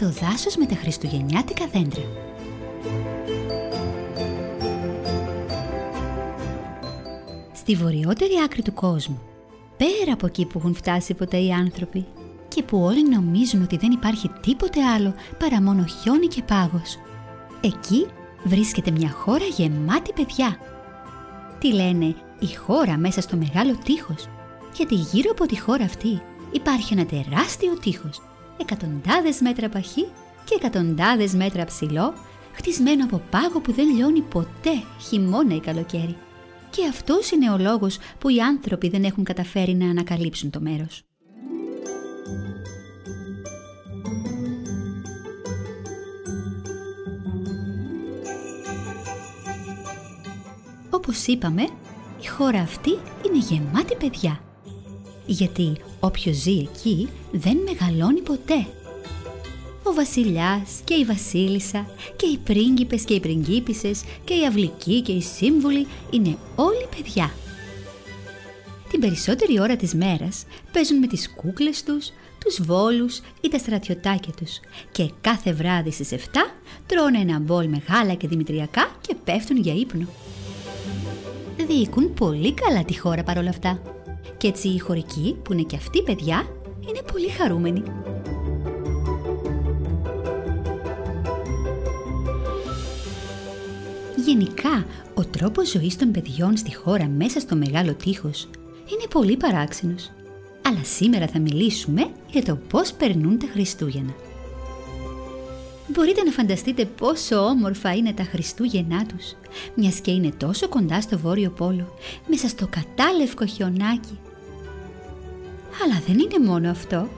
Το δάσος με τα χριστουγεννιάτικα δέντρα. Στη βορειότερη άκρη του κόσμου, πέρα από εκεί που έχουν φτάσει ποτέ οι άνθρωποι και που όλοι νομίζουν ότι δεν υπάρχει τίποτε άλλο παρά μόνο χιόνι και πάγος, εκεί βρίσκεται μια χώρα γεμάτη παιδιά. Τι λένε η χώρα μέσα στο μεγάλο τείχος, γιατί γύρω από τη χώρα αυτή υπάρχει ένα τεράστιο τείχος, εκατοντάδες μέτρα παχύ και εκατοντάδες μέτρα ψηλό, χτισμένο από πάγο που δεν λιώνει ποτέ χειμώνα ή καλοκαίρι. Και αυτός είναι ο λόγος που οι άνθρωποι δεν έχουν καταφέρει να ανακαλύψουν το μέρος. Όπως είπαμε, η χώρα αυτή είναι γεμάτη παιδιά. Γιατί όποιος ζει εκεί δεν μεγαλώνει ποτέ. Ο βασιλιάς και η βασίλισσα και οι πρίγκιπες και οι πριγκίπισσες και οι αυλικοί και οι σύμβουλοι είναι όλοι παιδιά. Την περισσότερη ώρα της μέρας παίζουν με τις κούκλες τους, τους βόλους ή τα στρατιωτάκια τους και κάθε βράδυ στις 7 τρώνε ένα μπολ μεγάλα και δημητριακά και πέφτουν για ύπνο διοικούν πολύ καλά τη χώρα παρόλα αυτά. Και έτσι οι χωρικοί, που είναι και αυτοί παιδιά, είναι πολύ χαρούμενοι. Γενικά, ο τρόπος ζωής των παιδιών στη χώρα μέσα στο μεγάλο τείχος είναι πολύ παράξενος. Αλλά σήμερα θα μιλήσουμε για το πώς περνούν τα Χριστούγεννα. Μπορείτε να φανταστείτε πόσο όμορφα είναι τα Χριστούγεννά τους, μιας και είναι τόσο κοντά στο Βόρειο Πόλο, μέσα στο κατάλευκο χιονάκι. Αλλά δεν είναι μόνο αυτό.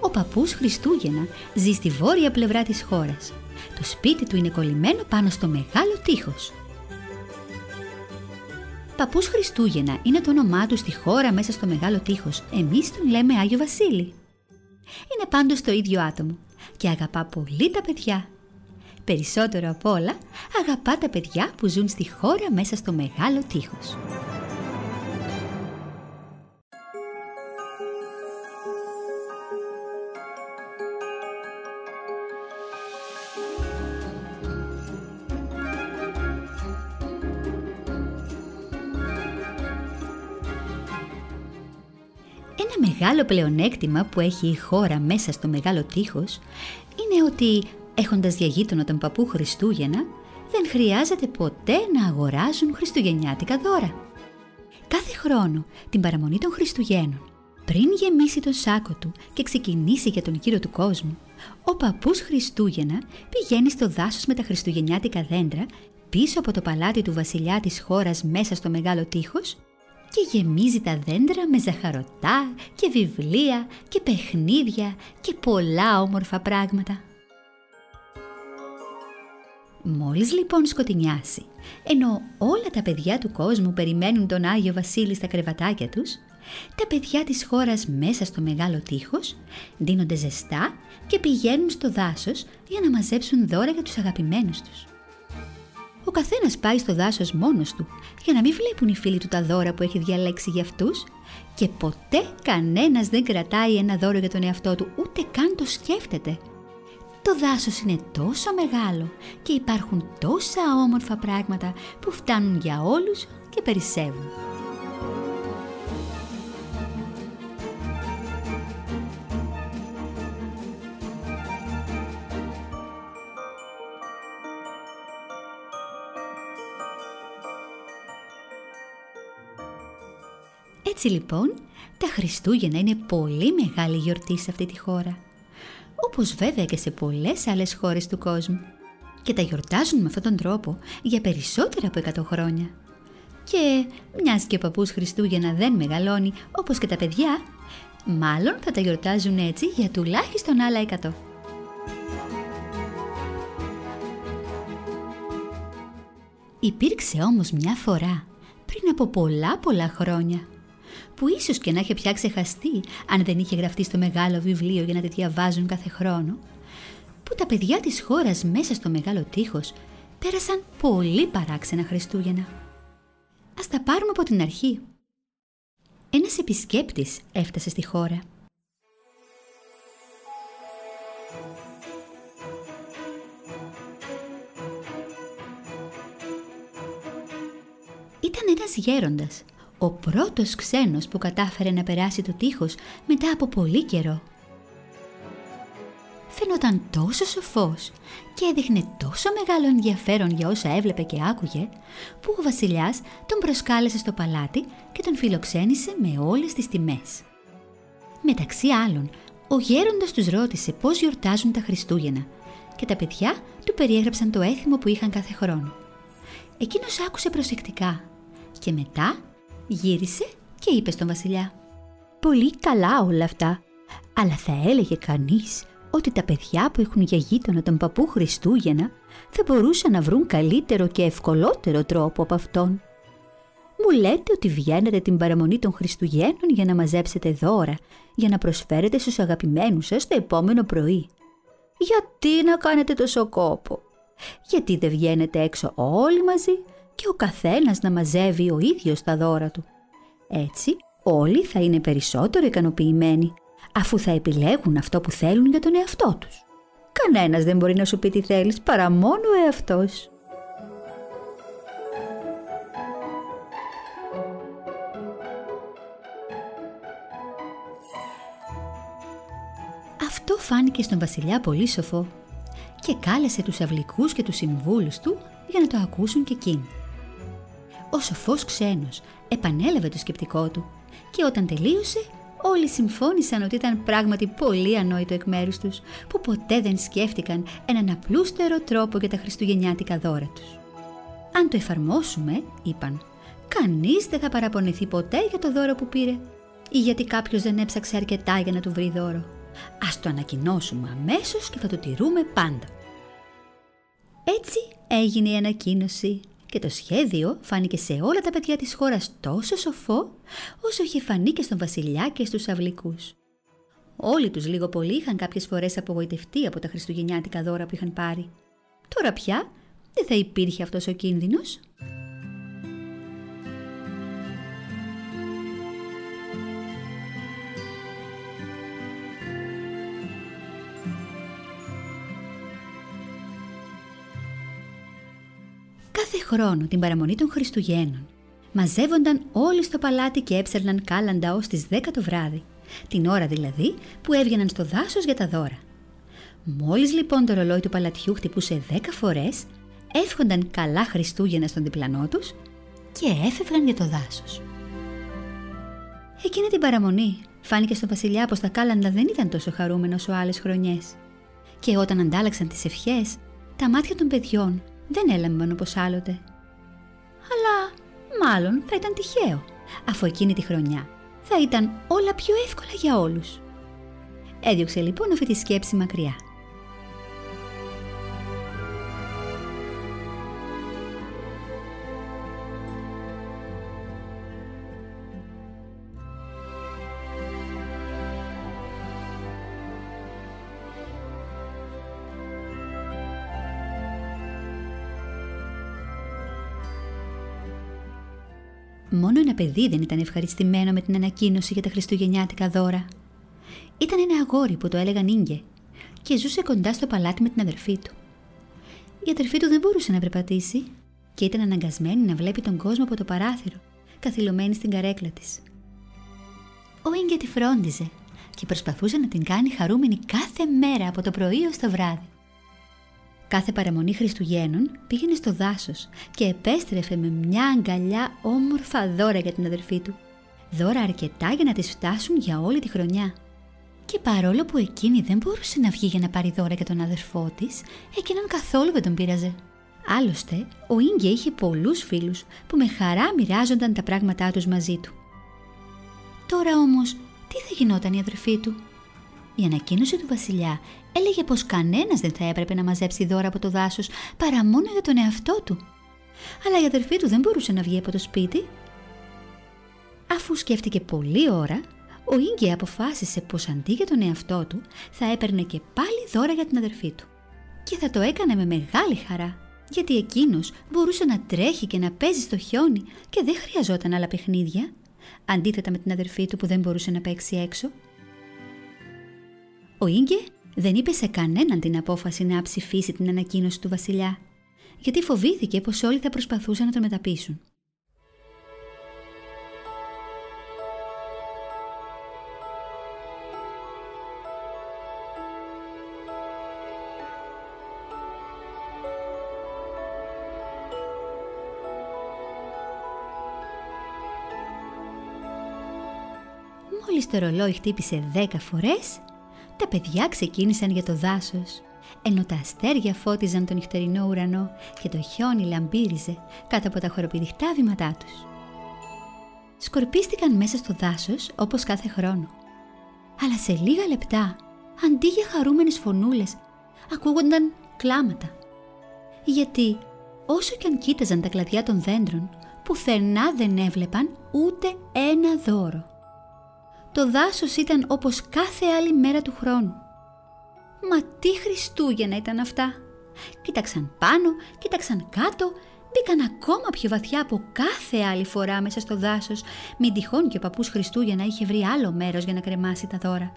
Ο παππούς Χριστούγεννα ζει στη βόρεια πλευρά της χώρας. Το σπίτι του είναι κολλημένο πάνω στο μεγάλο τείχος. Παππούς Χριστούγεννα είναι το όνομά του στη χώρα μέσα στο μεγάλο τείχος. Εμείς τον λέμε Άγιο Βασίλη. Είναι πάντως το ίδιο άτομο και αγαπά πολύ τα παιδιά. Περισσότερο απ' όλα αγαπά τα παιδιά που ζουν στη χώρα μέσα στο μεγάλο τείχος. Μεγάλο πλεονέκτημα που έχει η χώρα μέσα στο μεγάλο τείχος είναι ότι έχοντας διαγείτονα τον παππού Χριστούγεννα δεν χρειάζεται ποτέ να αγοράζουν χριστουγεννιάτικα δώρα. Κάθε χρόνο την παραμονή των Χριστουγέννων πριν γεμίσει το σάκο του και ξεκινήσει για τον κύριο του κόσμου, ο παππούς Χριστούγεννα πηγαίνει στο δάσος με τα χριστουγεννιάτικα δέντρα πίσω από το παλάτι του βασιλιά της χώρας μέσα στο μεγάλο τείχος και γεμίζει τα δέντρα με ζαχαρωτά και βιβλία και παιχνίδια και πολλά όμορφα πράγματα. Μόλις λοιπόν σκοτεινιάσει, ενώ όλα τα παιδιά του κόσμου περιμένουν τον Άγιο Βασίλη στα κρεβατάκια τους, τα παιδιά της χώρας μέσα στο μεγάλο τείχος δίνονται ζεστά και πηγαίνουν στο δάσος για να μαζέψουν δώρα για τους αγαπημένους τους. Ο καθένας πάει στο δάσος μόνος του για να μην βλέπουν οι φίλοι του τα δώρα που έχει διαλέξει για αυτούς και ποτέ κανένας δεν κρατάει ένα δώρο για τον εαυτό του, ούτε καν το σκέφτεται. Το δάσος είναι τόσο μεγάλο και υπάρχουν τόσα όμορφα πράγματα που φτάνουν για όλους και περισσεύουν. Έτσι λοιπόν, τα Χριστούγεννα είναι πολύ μεγάλη γιορτή σε αυτή τη χώρα. Όπως βέβαια και σε πολλές άλλες χώρες του κόσμου. Και τα γιορτάζουν με αυτόν τον τρόπο για περισσότερα από 100 χρόνια. Και μιας και ο παππούς Χριστούγεννα δεν μεγαλώνει όπως και τα παιδιά, μάλλον θα τα γιορτάζουν έτσι για τουλάχιστον άλλα 100. Υπήρξε όμως μια φορά, πριν από πολλά πολλά χρόνια, που ίσως και να είχε πια ξεχαστεί αν δεν είχε γραφτεί στο μεγάλο βιβλίο για να τη διαβάζουν κάθε χρόνο, που τα παιδιά της χώρας μέσα στο μεγάλο τείχος πέρασαν πολύ παράξενα Χριστούγεννα. Ας τα πάρουμε από την αρχή. Ένας επισκέπτης έφτασε στη χώρα. Ήταν ένας γέροντας ο πρώτος ξένος που κατάφερε να περάσει το τείχος μετά από πολύ καιρό. Φαινόταν τόσο σοφός και έδειχνε τόσο μεγάλο ενδιαφέρον για όσα έβλεπε και άκουγε, που ο βασιλιάς τον προσκάλεσε στο παλάτι και τον φιλοξένησε με όλες τις τιμές. Μεταξύ άλλων, ο γέροντας τους ρώτησε πώς γιορτάζουν τα Χριστούγεννα και τα παιδιά του περιέγραψαν το έθιμο που είχαν κάθε χρόνο. Εκείνος άκουσε προσεκτικά και μετά γύρισε και είπε στον βασιλιά «Πολύ καλά όλα αυτά, αλλά θα έλεγε κανείς ότι τα παιδιά που έχουν για γείτονα τον παππού Χριστούγεννα θα μπορούσαν να βρουν καλύτερο και ευκολότερο τρόπο από αυτόν. Μου λέτε ότι βγαίνετε την παραμονή των Χριστουγέννων για να μαζέψετε δώρα, για να προσφέρετε στους αγαπημένους σας το επόμενο πρωί. Γιατί να κάνετε τόσο κόπο. Γιατί δεν βγαίνετε έξω όλοι μαζί και ο καθένας να μαζεύει ο ίδιος τα δώρα του. Έτσι όλοι θα είναι περισσότερο ικανοποιημένοι αφού θα επιλέγουν αυτό που θέλουν για τον εαυτό τους. Κανένας δεν μπορεί να σου πει τι θέλεις παρά μόνο ο εαυτός. Αυτό φάνηκε στον βασιλιά πολύ σοφό και κάλεσε τους αυλικούς και τους συμβούλους του για να το ακούσουν και εκείνοι. Ο σοφός ξένος επανέλαβε το σκεπτικό του και όταν τελείωσε όλοι συμφώνησαν ότι ήταν πράγματι πολύ ανόητο εκ μέρους τους που ποτέ δεν σκέφτηκαν έναν απλούστερο τρόπο για τα χριστουγεννιάτικα δώρα τους. Αν το εφαρμόσουμε, είπαν, κανείς δεν θα παραπονεθεί ποτέ για το δώρο που πήρε ή γιατί κάποιος δεν έψαξε αρκετά για να του βρει δώρο. Ας το ανακοινώσουμε αμέσως και θα το τηρούμε πάντα. Έτσι έγινε η ανακοίνωση και το σχέδιο φάνηκε σε όλα τα παιδιά της χώρας τόσο σοφό όσο είχε φανεί και στον βασιλιά και στους αυλικούς. Όλοι τους λίγο πολύ είχαν κάποιες φορές απογοητευτεί από τα χριστουγεννιάτικα δώρα που είχαν πάρει. Τώρα πια δεν θα υπήρχε αυτός ο κίνδυνος. Χρόνο την παραμονή των Χριστουγέννων μαζεύονταν όλοι στο παλάτι και έψερναν κάλαντα ως τις 10 το βράδυ, την ώρα δηλαδή που έβγαιναν στο δάσος για τα δώρα. Μόλις λοιπόν το ρολόι του παλατιού χτυπούσε 10 φορές, εύχονταν καλά Χριστούγεννα στον διπλανό τους και έφευγαν για το δάσος. Εκείνη την παραμονή φάνηκε στον βασιλιά πως τα κάλαντα δεν ήταν τόσο χαρούμενα όσο άλλες χρονιές. Και όταν αντάλλαξαν τις ευχές, τα μάτια των παιδιών δεν έλαμπαν όπως άλλοτε. Αλλά μάλλον θα ήταν τυχαίο, αφού εκείνη τη χρονιά θα ήταν όλα πιο εύκολα για όλους. Έδιωξε λοιπόν αυτή τη σκέψη μακριά Μόνο ένα παιδί δεν ήταν ευχαριστημένο με την ανακοίνωση για τα χριστουγεννιάτικα δώρα. Ήταν ένα αγόρι που το έλεγαν Ίγκε και ζούσε κοντά στο παλάτι με την αδερφή του. Η αδερφή του δεν μπορούσε να περπατήσει και ήταν αναγκασμένη να βλέπει τον κόσμο από το παράθυρο, καθυλωμένη στην καρέκλα της. Ο Ίγκε τη φρόντιζε και προσπαθούσε να την κάνει χαρούμενη κάθε μέρα από το πρωί ως το βράδυ. Κάθε παραμονή Χριστουγέννων πήγαινε στο δάσος και επέστρεφε με μια αγκαλιά όμορφα δώρα για την αδερφή του. Δώρα αρκετά για να τις φτάσουν για όλη τη χρονιά. Και παρόλο που εκείνη δεν μπορούσε να βγει για να πάρει δώρα για τον αδερφό της, εκείνον καθόλου δεν τον πείραζε. Άλλωστε, ο Ίγκε είχε πολλούς φίλους που με χαρά μοιράζονταν τα πράγματά τους μαζί του. Τώρα όμως, τι θα γινόταν η αδερφή του; Η ανακοίνωση του βασιλιά έλεγε πως κανένας δεν θα έπρεπε να μαζέψει δώρα από το δάσος παρά μόνο για τον εαυτό του. Αλλά η αδερφή του δεν μπορούσε να βγει από το σπίτι. Αφού σκέφτηκε πολλή ώρα, ο Ίγκε αποφάσισε πως αντί για τον εαυτό του θα έπαιρνε και πάλι δώρα για την αδερφή του. Και θα το έκανε με μεγάλη χαρά, γιατί εκείνος μπορούσε να τρέχει και να παίζει στο χιόνι και δεν χρειαζόταν άλλα παιχνίδια, αντίθετα με την αδερφή του που δεν μπορούσε να παίξει έξω. Ο γκε δεν είπε σε κανέναν την απόφαση να ψηφίσει την ανακοίνωση του βασιλιά, γιατί φοβήθηκε πως όλοι θα προσπαθούσαν να τον μεταπίσουν. Μόλις το ρολόι χτύπησε 10 φορές, τα παιδιά ξεκίνησαν για το δάσος, ενώ τα αστέρια φώτιζαν τον νυχτερινό ουρανό και το χιόνι λαμπύριζε κάτω από τα χοροπηδιχτά βήματά τους. Σκορπίστηκαν μέσα στο δάσος όπως κάθε χρόνο. Αλλά σε λίγα λεπτά, αντί για χαρούμενες φωνούλες, ακούγονταν κλάματα. Γιατί όσο κι αν κοίταζαν τα κλαδιά των δέντρων, πουθενά δεν έβλεπαν ούτε ένα δώρο. Το δάσος ήταν όπως κάθε άλλη μέρα του χρόνου. Μα τι Χριστούγεννα ήταν αυτά! Κοίταξαν πάνω, κοίταξαν κάτω, μπήκαν ακόμα πιο βαθιά από κάθε άλλη φορά μέσα στο δάσος, μην τυχόν και ο παππούς Χριστούγεννα είχε βρει άλλο μέρος για να κρεμάσει τα δώρα.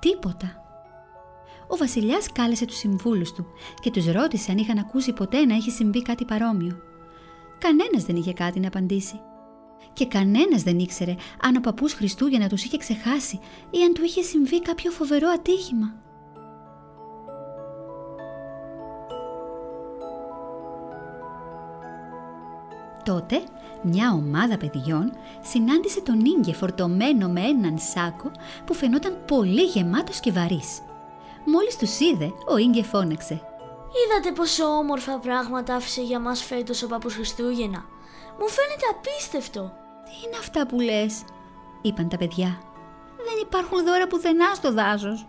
Τίποτα. Ο βασιλιάς κάλεσε τους συμβούλους του και τους ρώτησε αν είχαν ακούσει ποτέ να έχει συμβεί κάτι παρόμοιο. Κανένας δεν είχε κάτι να απαντήσει. Και κανένας δεν ήξερε αν ο παππούς Χριστούγεννα τους είχε ξεχάσει ή αν του είχε συμβεί κάποιο φοβερό ατύχημα. Τότε μια ομάδα παιδιών συνάντησε τον Ίγκε φορτωμένο με έναν σάκο που φαινόταν πολύ γεμάτος και βαρύς. Μόλις τους είδε, ο Ίγκε φώναξε. Είδατε πόσο όμορφα πράγματα άφησε για μας φέτος ο παππούς Χριστούγεννα. Μου φαίνεται απίστευτο. Τι είναι αυτά που λες, είπαν τα παιδιά. Δεν υπάρχουν δώρα πουθενά στο δάσος.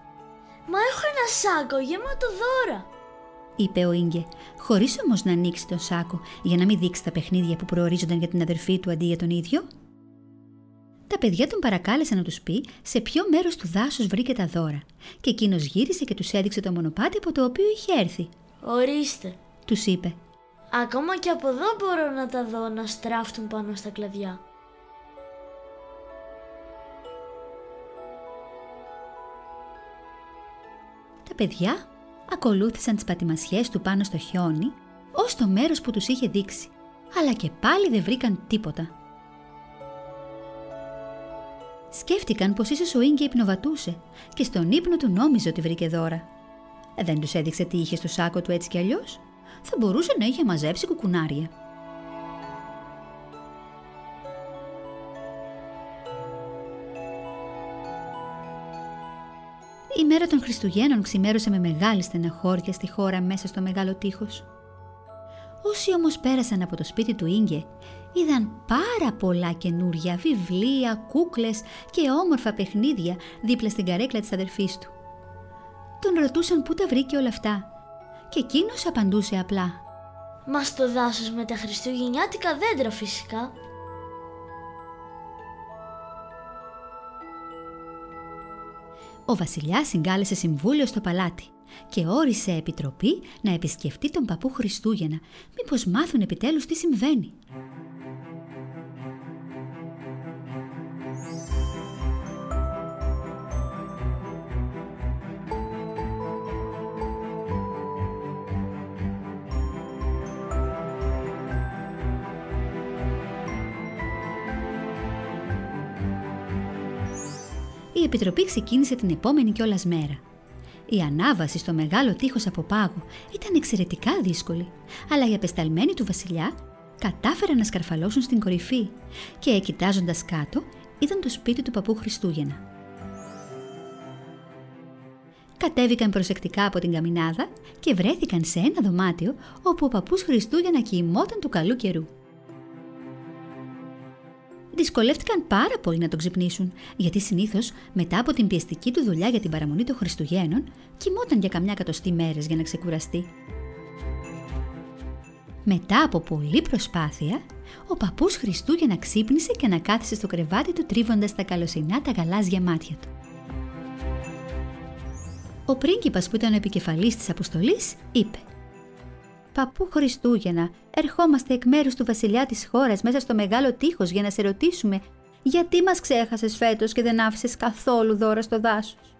Μα έχω ένα σάκο γεμάτο δώρα είπε ο γκε, χωρίς όμως να ανοίξει τον σάκο για να μην δείξει τα παιχνίδια που προορίζονταν για την αδερφή του αντί για τον ίδιο. Τα παιδιά τον παρακάλεσαν να τους πει σε ποιο μέρος του δάσους βρήκε τα δώρα, και εκείνος γύρισε και τους έδειξε το μονοπάτι από το οποίο είχε έρθει. Ορίστε, τους είπε. Ακόμα και από εδώ μπορώ να τα δω να στράφτουν πάνω στα κλαδιά. Τα παιδιά ακολούθησαν τις πατημασιές του πάνω στο χιόνι ως το μέρος που τους είχε δείξει, αλλά και πάλι δεν βρήκαν τίποτα. Σκέφτηκαν πως ίσως ο Ίγκε υπνοβατούσε και στον ύπνο του νόμιζε ότι βρήκε δώρα. Δεν τους έδειξε τι είχε στο σάκο του έτσι κι αλλιώς. Θα μπορούσε να είχε μαζέψει κουκουνάρια. Η μέρα των Χριστουγέννων ξημέρωσε με μεγάλη στεναχώρια στη χώρα μέσα στο μεγάλο τείχος. Όσοι όμως πέρασαν από το σπίτι του Ίγκε, είδαν πάρα πολλά καινούρια βιβλία, κούκλες και όμορφα παιχνίδια δίπλα στην καρέκλα της αδερφής του. Τον ρωτούσαν πού τα βρήκε όλα αυτά και εκείνος απαντούσε απλά «Μας στο δάσος με τα χριστουγεννιάτικα δέντρα φυσικά». ο βασιλιάς συγκάλεσε συμβούλιο στο παλάτι και όρισε επιτροπή να επισκεφτεί τον παππού Χριστούγεννα, μήπως μάθουν επιτέλους τι συμβαίνει. Η επιτροπή ξεκίνησε την επόμενη κιόλας μέρα. Η ανάβαση στο μεγάλο τείχος από πάγο ήταν εξαιρετικά δύσκολη, αλλά οι απεσταλμένοι του βασιλιά κατάφεραν να σκαρφαλώσουν στην κορυφή και κοιτάζοντας κάτω ήταν το σπίτι του παππού Χριστούγεννα. Κατέβηκαν προσεκτικά από την καμινάδα και βρέθηκαν σε ένα δωμάτιο όπου ο παππούς Χριστούγεννα κοιμόταν του καλού καιρού δυσκολεύτηκαν πάρα πολύ να τον ξυπνήσουν, γιατί συνήθως μετά από την πιεστική του δουλειά για την παραμονή των Χριστουγέννων, κοιμόταν για καμιά κατοστή μέρες για να ξεκουραστεί. Μετά από πολλή προσπάθεια, ο παππούς Χριστούγεννα ξύπνησε και ανακάθισε στο κρεβάτι του τρίβοντας τα καλοσυνά τα γαλάζια μάτια του. Ο πρίγκιπας που ήταν ο επικεφαλής της αποστολής είπε Παππού Χριστούγεννα, ερχόμαστε εκ μέρους του βασιλιά της χώρας μέσα στο μεγάλο τείχος για να σε ρωτήσουμε γιατί μας ξέχασες φέτος και δεν άφησες καθόλου δώρα στο δάσος;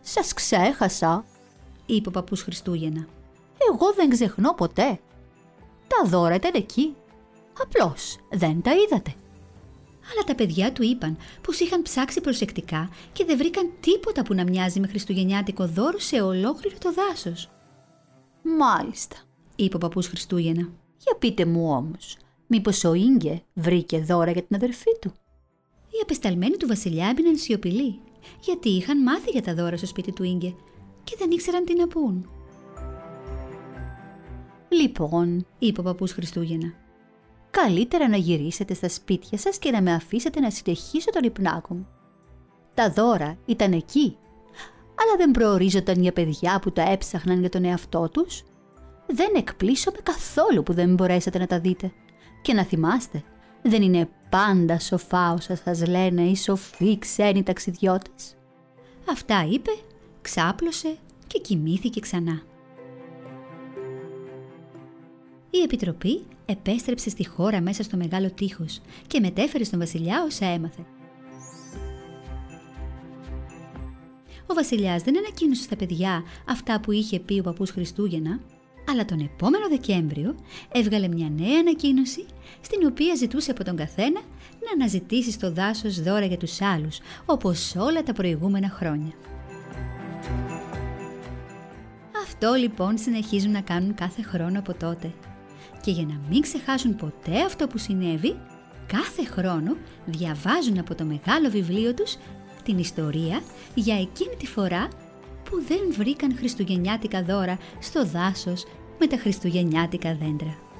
Σας ξέχασα, είπε ο παππούς Χριστούγεννα. Εγώ δεν ξεχνώ ποτέ. Τα δώρα ήταν εκεί. Απλώς δεν τα είδατε. Αλλά τα παιδιά του είπαν πως είχαν ψάξει προσεκτικά και δεν βρήκαν τίποτα που να μοιάζει με χριστουγεννιάτικο δώρο σε ολόκληρο το δάσος. Μάλιστα, είπε ο παππούς Χριστούγεννα. Για πείτε μου όμως, μήπως ο Ίγκε βρήκε δώρα για την αδερφή του; Οι απεσταλμένοι του βασιλιά έμειναν σιωπηλοί, γιατί είχαν μάθει για τα δώρα στο σπίτι του Ίγκε και δεν ήξεραν τι να πούν. Λοιπόν, Είπε ο παππούς Χριστούγεννα. καλύτερα να γυρίσετε στα σπίτια σας και να με αφήσετε να συνεχίσω τον υπνάκο μου. Τα δώρα ήταν εκεί, αλλά δεν προορίζονταν για παιδιά που τα έψαχναν για τον εαυτό τους. Δεν εκπλήσωμαι καθόλου που δεν μπορέσατε να τα δείτε. Και να θυμάστε, δεν είναι πάντα σοφά όσα σας λένε οι σοφοί ξένοι ταξιδιώτες. Αυτά είπε, ξάπλωσε και κοιμήθηκε ξανά. Η Επιτροπή επέστρεψε στη χώρα μέσα στο μεγάλο τείχος και μετέφερε στον βασιλιά όσα έμαθε. Ο βασιλιάς δεν ανακοίνωσε στα παιδιά αυτά που είχε πει ο παππούς Χριστούγεννα, αλλά τον επόμενο Δεκέμβριο έβγαλε μια νέα ανακοίνωση στην οποία ζητούσε από τον καθένα να αναζητήσει στο δάσος δώρα για τους άλλους, όπως όλα τα προηγούμενα χρόνια. Αυτό λοιπόν συνεχίζουν να κάνουν κάθε χρόνο από τότε. Και για να μην ξεχάσουν ποτέ αυτό που συνέβη, κάθε χρόνο διαβάζουν από το μεγάλο βιβλίο τους την ιστορία για εκείνη τη φορά που δεν βρήκαν χριστουγεννιάτικα δώρα στο δάσος με τα χριστουγεννιάτικα δέντρα.